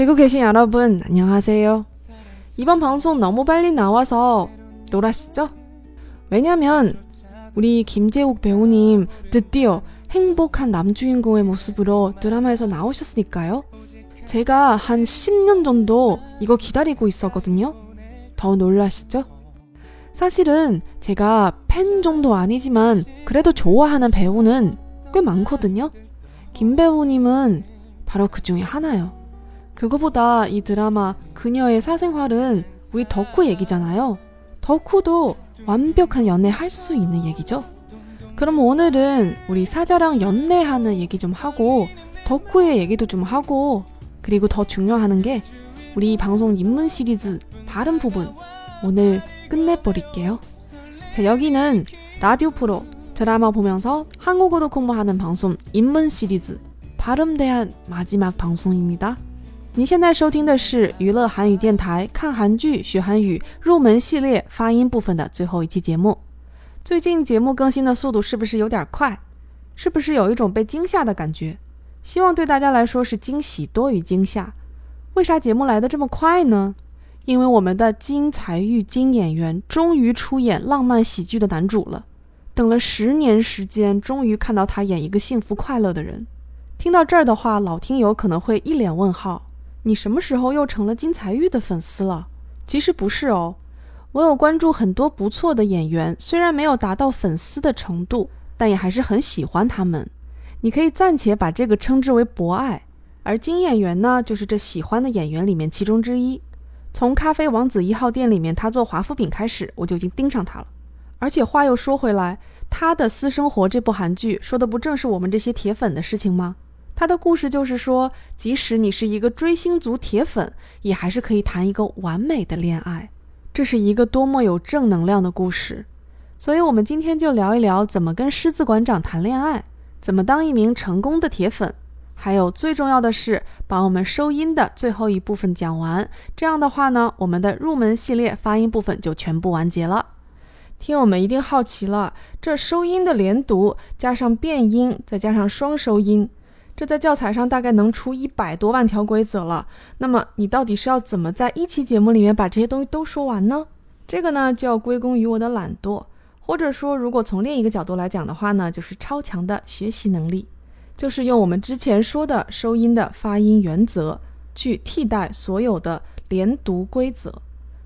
대구 계신 여러분 안녕하세요. 이번 방송 너무 빨리 나와서 놀라시죠? 왜냐면 우리 김재욱 배우님 드디어 행복한 남주인공의 모습으로 드라마에서 나오셨으니까요. 제가 한 10년 정도 이거 기다리고 있었거든요. 더 놀라시죠? 사실은 제가 팬 정도 아니지만 그래도 좋아하는 배우는 꽤 많거든요. 김 배우님은 바로 그 중에 하나요. 그거보다 이 드라마 그녀의 사생활은 우리 덕후 얘기잖아요. 덕후도 완벽한 연애 할 수 있는 얘기죠. 그럼 오늘은 우리 사자랑 연애하는 얘기 좀 하고 덕후의 얘기도 좀 하고 그리고 더 중요한 게 우리 방송 입문 시리즈 발음 부분 오늘 끝내버릴게요. 자, 여기는 라디오 프로 드라마 보면서 한국어도 공부하는 방송 입문 시리즈 발음 대한 마지막 방송입니다. 您现在收听的是娱乐韩语电台看韩剧学韩语入门系列发音部分的最后一期节目。最近节目更新的速度是不是有点快？是不是有一种被惊吓的感觉？希望对大家来说是惊喜多于惊吓。为啥节目来的这么快呢？因为我们的金才玉金演员终于出演浪漫喜剧的男主了，等了十年时间，终于看到他演一个幸福快乐的人。听到这儿的话，老听友可能会一脸问号：你什么时候又成了金财玉的粉丝了？其实不是哦。我有关注很多不错的演员，虽然没有达到粉丝的程度，但也还是很喜欢他们。你可以暂且把这个称之为博爱。而金演员呢，就是这喜欢的演员里面其中之一。从《咖啡王子一号店》里面他做华夫饼开始，我就已经盯上他了。而且话又说回来，他的私生活这部韩剧说的不正是我们这些铁粉的事情吗？他的故事就是说，即使你是一个追星族铁粉，也还是可以谈一个完美的恋爱。这是一个多么有正能量的故事，所以，我们今天就聊一聊怎么跟狮子馆长谈恋爱，怎么当一名成功的铁粉，还有最重要的是把我们收音的最后一部分讲完。这样的话呢，我们的入门系列发音部分就全部完结了。听友们一定好奇了，这收音的连读加上变音，再加上双收音。这在教材上大概能出一百多万条规则了。那么你到底是要怎么在一期节目里面把这些东西都说完呢？这个呢就要归功于我的懒惰，或者说如果从另一个角度来讲的话呢，就是超强的学习能力，就是用我们之前说的收音的发音原则去替代所有的连读规则。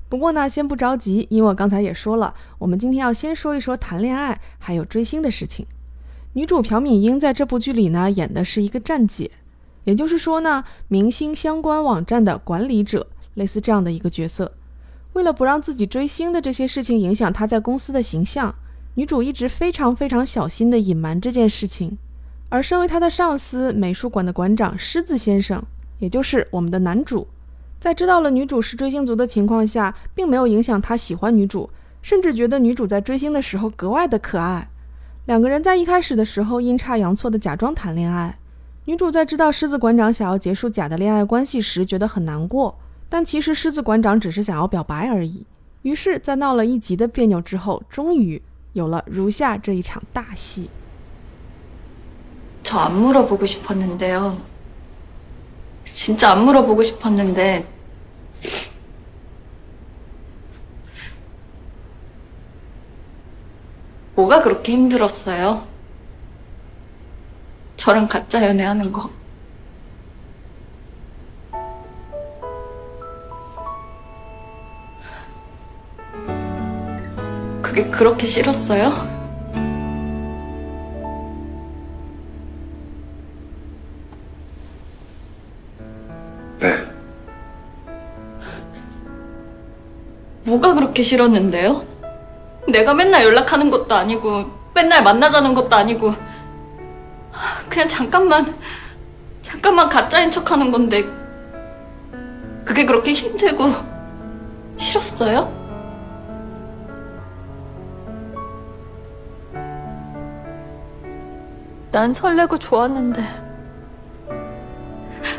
不过呢，先不着急，因为我刚才也说了，我们今天要先说一说谈恋爱还有追星的事情。女主朴敏英在这部剧里呢，演的是一个站姐，也就是说呢，明星相关网站的管理者，类似这样的一个角色。为了不让自己追星的这些事情影响她在公司的形象，女主一直非常非常小心地隐瞒这件事情。而身为她的上司，美术馆的馆长狮子先生，也就是我们的男主，在知道了女主是追星族的情况下，并没有影响他喜欢女主，甚至觉得女主在追星的时候格外的可爱。两个人在一开始的时候阴差阳错的假装谈恋爱，女主在知道狮子馆长想要结束假的恋爱关系时觉得很难过，但其实狮子馆长只是想要表白而已。于是，在闹了一集的别扭之后，终于有了如下这一场大戏。저안물어보고싶었는데요진짜안물어보고싶었는데 뭐가 그렇게 힘들었어요? 저랑 가짜 연애하는 거. 그게 그렇게 싫었어요? 네. 뭐가 그렇게 싫었는데요? 내가 맨날 연락하는 것도 아니고 맨날 만나자는 것도 아니고 그냥 잠깐만 잠깐만 가짜인 척하는 건데 그게 그렇게 힘들고 싫었어요? 난 설레고 좋았는데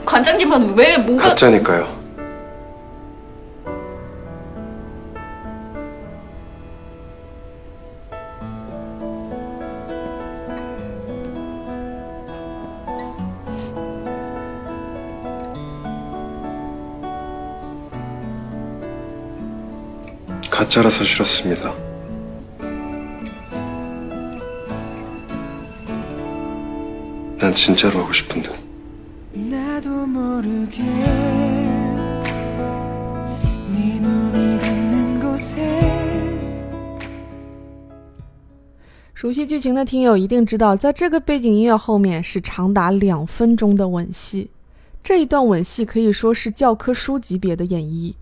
관장님은 왜 뭐가 가짜니까요. 가짜라서 싫었습니다. 난 진짜로 하고 싶은데. 나도 모르게 네 눈이 닿는 곳에 熟悉剧情的听友一定知道，在这个背景音乐后面是长达两分钟的吻戏。这一段吻戏可以说是教科书级别的演绎，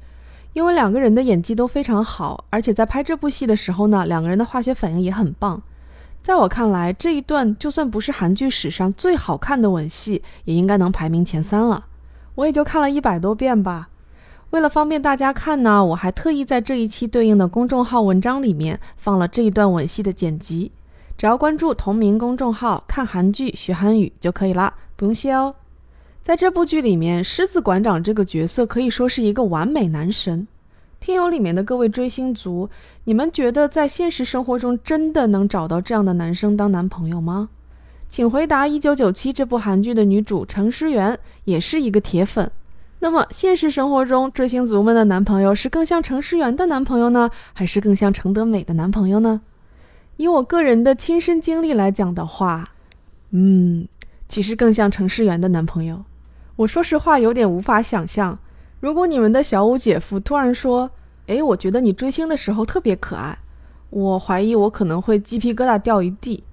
因为两个人的演技都非常好，而且在拍这部戏的时候呢，两个人的化学反应也很棒。在我看来，这一段就算不是韩剧史上最好看的吻戏，也应该能排名前三了。我也就看了一百多遍吧。为了方便大家看呢，我还特意在这一期对应的公众号文章里面放了这一段吻戏的剪辑。只要关注同名公众号“看韩剧学韩语”就可以啦，不用谢哦。在这部剧里面，狮子馆长这个角色可以说是一个完美男神。听友里面的各位追星族，你们觉得在现实生活中真的能找到这样的男生当男朋友吗？请回答。一九九七这部韩剧的女主程诗媛也是一个铁粉。那么现实生活中追星族们的男朋友是更像程诗媛的男朋友呢，还是更像程德美的男朋友呢？以我个人的亲身经历来讲的话，嗯，其实更像程诗媛的男朋友。我说实话，有点无法想象，如果你们的小五姐夫突然说：“诶，我觉得你追星的时候特别可爱。”我怀疑我可能会鸡皮疙瘩掉一地。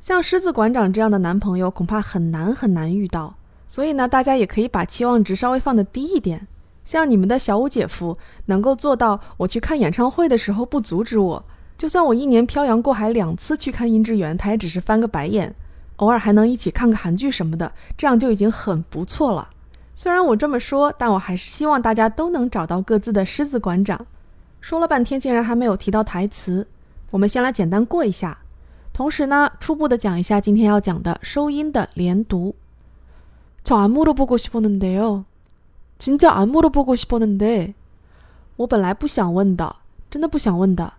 像狮子馆长这样的男朋友，恐怕很难很难遇到。所以呢，大家也可以把期望值稍微放的低一点。像你们的小五姐夫，能够做到我去看演唱会的时候不阻止我，就算我一年漂洋过海两次去看殷志源，他也只是翻个白眼。偶尔还能一起看个韩剧什么的，这样就已经很不错了。虽然我这么说，但我还是希望大家都能找到各自的狮子馆长。说了半天，竟然还没有提到台词，我们先来简单过一下。同时呢，初步的讲一下今天要讲的收音的连读。저안물어보고싶었는데요진짜안물어보고싶었는데我本来不想问的，真的不想问的。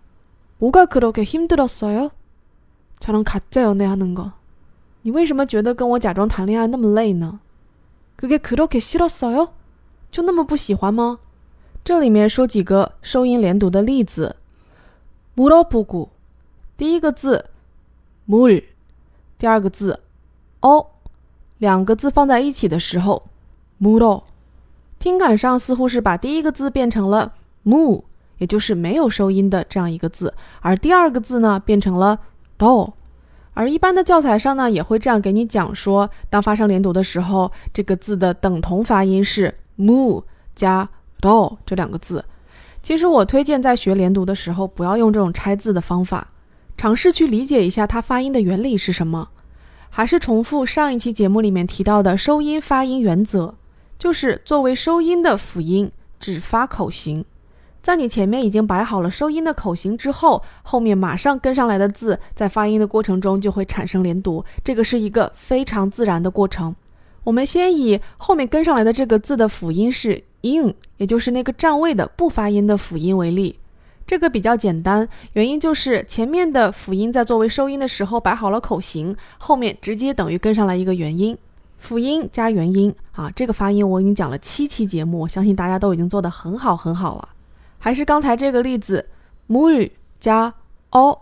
뭐가그렇게힘들었어요저랑가짜연애하는 거。 你为什么觉得跟我假装谈恋爱那么累呢？그게그렇게싫었어 요？ 就那么不喜欢吗？这里面说几个收音连读的例子。물어보 고， 第一个字물， 第二个字어， 两个字放在一起的时候물 어， 听感上似乎是把第一个字变成了무， 也就是没有收音的这样一个字，而第二个字呢变成了더。 而一般的教材上呢，也会这样给你讲说，当发生连读的时候，这个字的等同发音是 mu 加 do 这两个字。其实我推荐在学连读的时候，不要用这种拆字的方法，尝试去理解一下它发音的原理是什么。还是重复上一期节目里面提到的收音发音原则，就是作为收音的辅音，只发口型。在你前面已经摆好了收音的口型之后，后面马上跟上来的字，在发音的过程中就会产生连读，这个是一个非常自然的过程。我们先以后面跟上来的这个字的辅音是 in，也就是那个占位的不发音的辅音为例，这个比较简单，原因就是前面的辅音在作为收音的时候摆好了口型，后面直接等于跟上来一个元音，辅音加元音啊，这个发音我已经讲了七期节目，相信大家都已经做得很好很好了。还是刚才这个例子，母语加 o，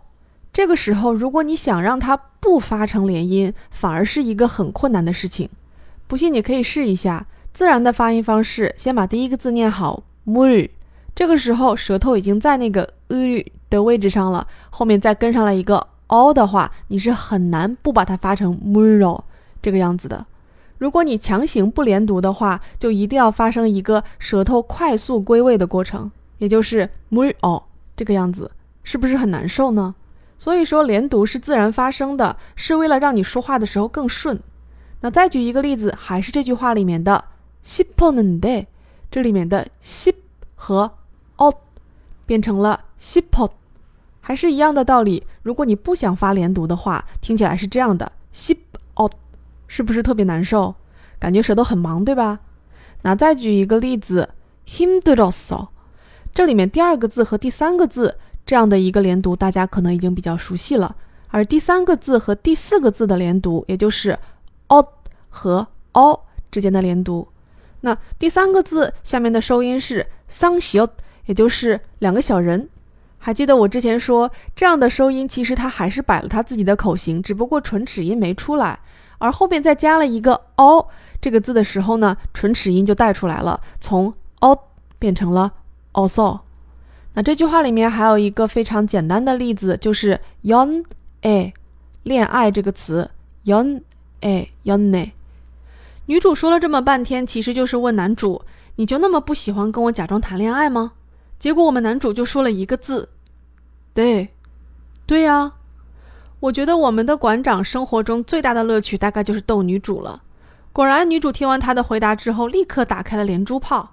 这个时候如果你想让它不发成连音，反而是一个很困难的事情。不信你可以试一下自然的发音方式，先把第一个字念好母语，这个时候舌头已经在那个 u 的位置上了，后面再跟上来一个 o 的话，你是很难不把它发成 muro 这个样子的。如果你强行不连读的话，就一定要发生一个舌头快速归位的过程。也就是母语哦，这个样子是不是很难受呢？所以说连读是自然发生的，是为了让你说话的时候更顺。那再举一个例子，还是这句话里面的싶었는 데， 这里面的싶和어变成了싶 어， 还是一样的道理。如果你不想发连读的话，听起来是这样的싶 어， 是不是特别难受？感觉舌头很忙，对吧？那再举一个例子，힘들었어 这里面第二个字和第三个字这样的一个连读，大家可能已经比较熟悉了。而第三个字和第四个字的连读，也就是 o 和 o 之间的连读，那第三个字下面的收音是桑 시， 也就是两个小人。还记得我之前说，这样的收音其实它还是摆了它自己的口型，只不过唇齿音没出来，而后面再加了一个 o 这个字的时候呢，唇齿音就带出来了，从 o 变成了 also。那这句话里面还有一个非常简单的例子，就是 yon a 恋爱这个词 yon a yon a。女主说了这么半天，其实就是问男主：“你就那么不喜欢跟我假装谈恋爱吗？”结果我们男主就说了一个字。对，对呀，我觉得我们的馆长生活中最大的乐趣大概就是逗女主了。果然，女主听完他的回答之后，立刻打开了连珠炮。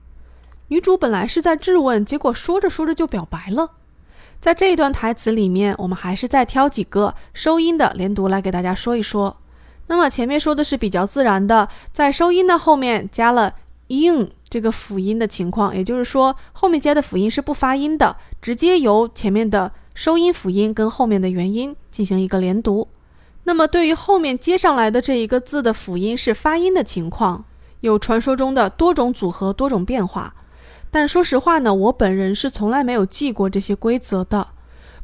女主本来是在质问，结果说着说着就表白了。在这一段台词里面，我们还是再挑几个收音的连读来给大家说一说。那么前面说的是比较自然的，在收音的后面加了 in。这个辅音的情况，也就是说后面接的辅音是不发音的，直接由前面的收音辅音跟后面的元音进行一个连读。那么对于后面接上来的这一个字的辅音是发音的情况，有传说中的多种组合、多种变化。但说实话呢，我本人是从来没有记过这些规则的。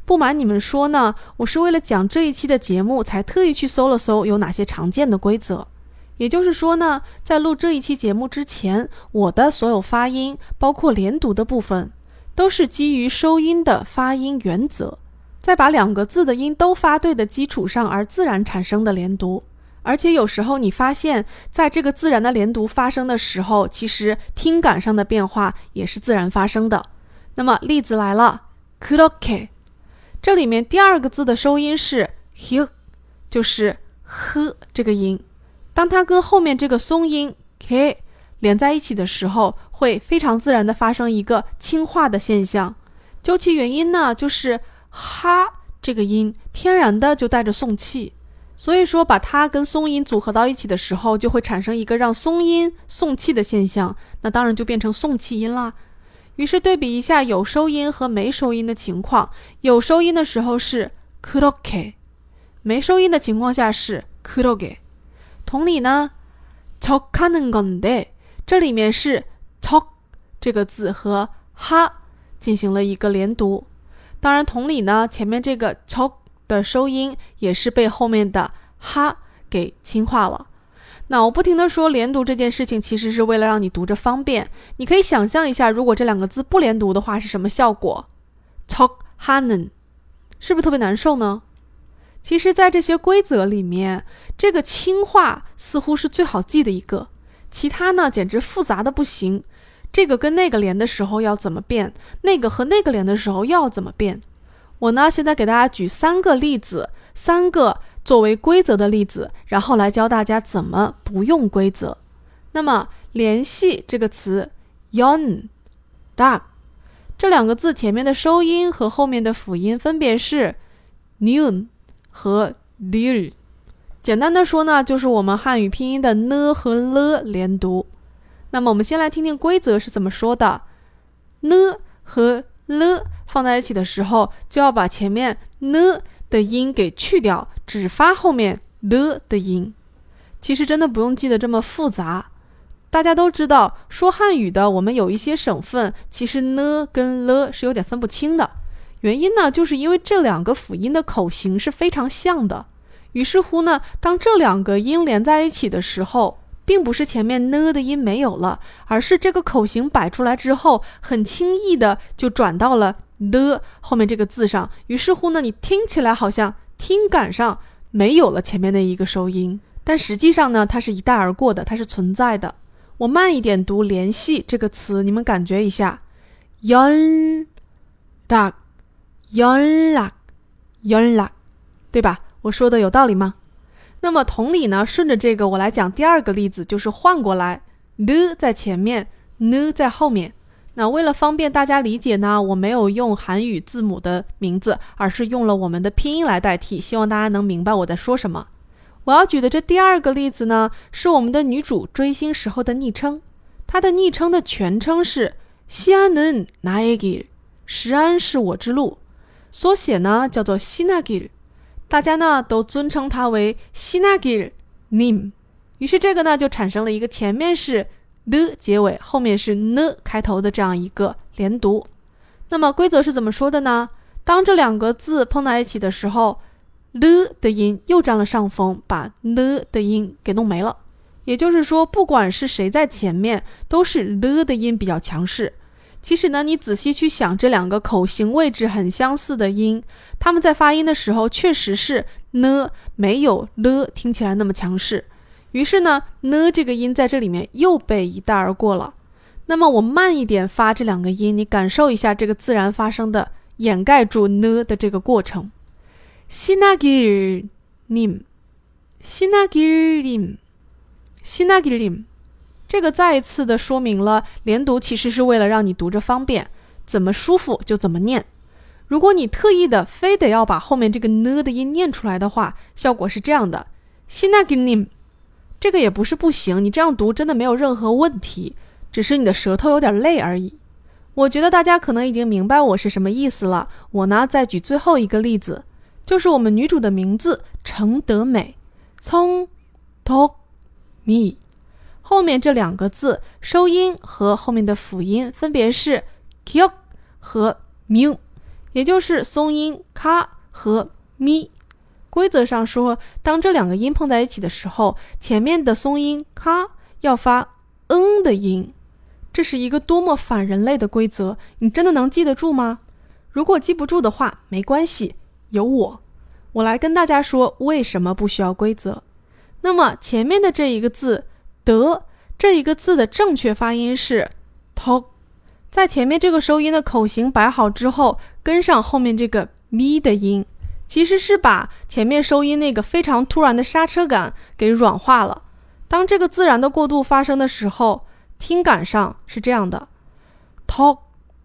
不瞒你们说呢，我是为了讲这一期的节目，才特意去搜了搜有哪些常见的规则。也就是说呢，在录这一期节目之前，我的所有发音，包括连读的部分，都是基于收音的发音原则，在把两个字的音都发对的基础上而自然产生的连读。而且有时候你发现，在这个自然的连读发生的时候，其实听感上的变化也是自然发生的。那么例子来了 k r o k 这里面第二个字的收音是 h，就是 h 这个音。当它跟后面这个松音 k 连在一起的时候，会非常自然的发生一个轻化的现象。究其原因呢，就是哈这个音天然的就带着送气，所以说把它跟松音组合到一起的时候，就会产生一个让松音送气的现象，那当然就变成送气音啦。于是对比一下有收音和没收音的情况，有收音的时候是 Kuroke 没收音的情况下是 Kuroke 同理呢，Chokanongonde 这里面是 Chok 这个字和 H A 进行了一个连读。当然同理呢，前面这个 Chok。的收音也是被后面的哈给轻化了。那我不停的说连读这件事情，其实是为了让你读着方便。你可以想象一下，如果这两个字不连读的话是什么效果？Talk Hanen，是不是特别难受呢？其实，在这些规则里面，这个轻化似乎是最好记的一个，其他呢简直复杂的不行。这个跟那个连的时候要怎么变，那个和那个连的时候要怎么变，我呢现在给大家举三个例子，三个作为规则的例子，然后来教大家怎么不用规则。那么“联系”这个词，yon da，这两个字前面的收音和后面的辅音分别是 n u n。和 dear，简单的说呢，就是我们汉语拼音的呢和了连读。那么我们先来听听规则是怎么说的。呢和了放在一起的时候，就要把前面呢的音给去掉，只发后面了的音。其实真的不用记得这么复杂。大家都知道，说汉语的我们有一些省份，其实呢跟了是有点分不清的。原因呢，就是因为这两个辅音的口型是非常像的。于是乎呢，当这两个音连在一起的时候，并不是前面呢的音没有了，而是这个口型摆出来之后，很轻易的就转到了的后面这个字上。于是乎呢，你听起来好像听感上没有了前面那一个收音，但实际上呢，它是一带而过的，它是存在的。我慢一点读“联系”这个词，你们感觉一下，yon，da，yon la，yon la，对吧？我说的有道理吗？那么同理呢，顺着这个我来讲第二个例子，就是换过来，了在前面，呢在后面。 那为了方便大家理解呢，我没有用韩语字母的名字，而是用了我们的拼音来代替，希望大家能明白我在说什么。我要举的这第二个例子呢，是我们的女主追星时候的昵称，她的昵称的全称是西安는나의 길， 石安是我之路，缩写呢叫做西나길， 大家呢都尊称他为 Shinagiri 于是这个呢就产生了一个前面是 le 结尾，后面是 n 开头的这样一个连读。那么规则是怎么说的呢？当这两个字碰在一起的时候，le 的音又占了上风，把 n 的音给弄没了。也就是说，不管是谁在前面，都是 le 的音比较强势。其实呢，你仔细去想，这两个口型位置很相似的音，他们在发音的时候确实是呢没有了听起来那么强势。于是呢，呢这个音在这里面又被一带而过了。那么我慢一点发这两个音，你感受一下这个自然发生的掩盖住呢的这个过程。시나길 님， 시나길 님， 시나길 님， 这个再一次的说明了，连读其实是为了让你读着方便，怎么舒服就怎么念。如果你特意的非得要把后面这个呢的音念出来的话，效果是这样的。Sinagnim，这个也不是不行，你这样读真的没有任何问题，只是你的舌头有点累而已。我觉得大家可能已经明白我是什么意思了。我呢再举最后一个例子，就是我们女主的名字程德美，聪 t o k me。后面这两个字收音和后面的辅音分别是 kyok 和 mu，也就是松音 ka 和 mi。规则上说，当这两个音碰在一起的时候，前面的松音“ ka ”要发“嗯”的音。这是一个多么反人类的规则！你真的能记得住吗？如果记不住的话，没关系，有我，我来跟大家说为什么不需要规则。那么前面的这一个字“得”这一个字的正确发音是 “talk”。在前面这个收音的口型摆好之后，跟上后面这个 “mi” 的音。其实是把前面收音那个非常突然的刹车感给软化了。当这个自然的过渡发生的时候，听感上是这样的：talk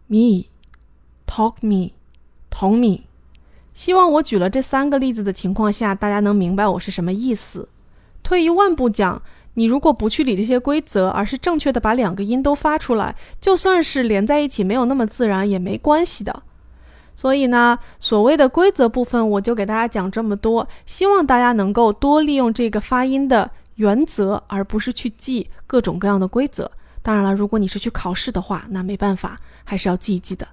me，talk me，talk me。希望我举了这三个例子的情况下，大家能明白我是什么意思。退一万步讲，你如果不去理这些规则，而是正确的把两个音都发出来，就算是连在一起没有那么自然也没关系的。所以呢，所谓的规则部分，我就给大家讲这么多，希望大家能够多利用这个发音的原则，而不是去记各种各样的规则。当然了，如果你是去考试的话，那没办法，还是要记一记的。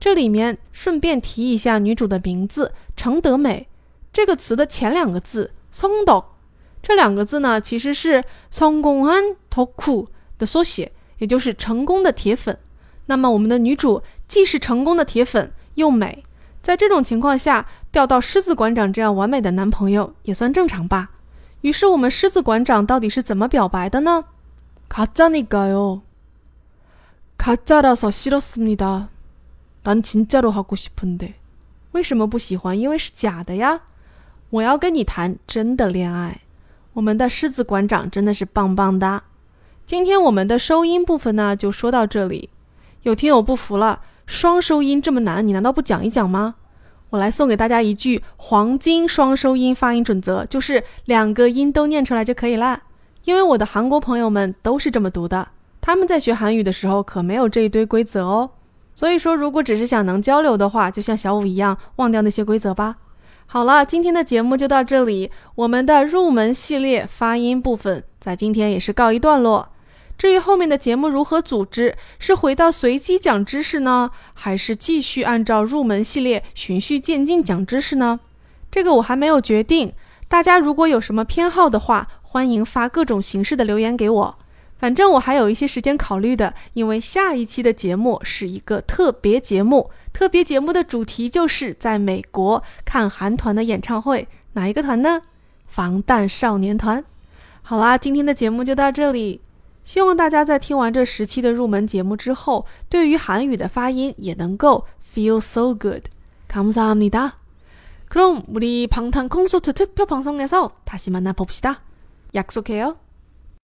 这里面顺便提一下女主的名字程德美这个词的前两个字松斗，这两个字呢其实是성공한덕후的缩写，也就是成功的铁粉。那么我们的女主既是成功的铁粉。又美，在这种情况下，钓到狮子馆长这样完美的男朋友也算正常吧。于是，我们狮子馆长到底是怎么表白的呢？가짜니까 요， 가짜라서싫었습니 다。 난진짜로하고싶은 데。 为什么不喜欢？因为是假的呀。我要跟你谈真的恋爱。 我们的狮子馆长真的是棒棒哒。今天我们的收音部分呢，就说到这里。有听友不服了。双收音这么难，你难道不讲一讲吗？我来送给大家一句黄金双收音发音准则，就是两个音都念出来就可以啦。因为我的韩国朋友们都是这么读的，他们在学韩语的时候可没有这一堆规则哦。所以说，如果只是想能交流的话，就像小五一样，忘掉那些规则吧。好了，今天的节目就到这里，我们的入门系列发音部分在今天也是告一段落。至于后面的节目如何组织，是回到随机讲知识呢，还是继续按照入门系列循序渐进讲知识呢？这个我还没有决定。大家如果有什么偏好的话，欢迎发各种形式的留言给我。反正我还有一些时间考虑的，因为下一期的节目是一个特别节目，特别节目的主题就是在美国看韩团的演唱会。哪一个团呢？防弹少年团。好啦，今天的节目就到这里。希望大家在听完这十期的入门节目之后，对于韩语的发音也能够 feel so good。감사합니 다。 그럼우리방탄콘서트특별방송에서다시만나봅시다약속해요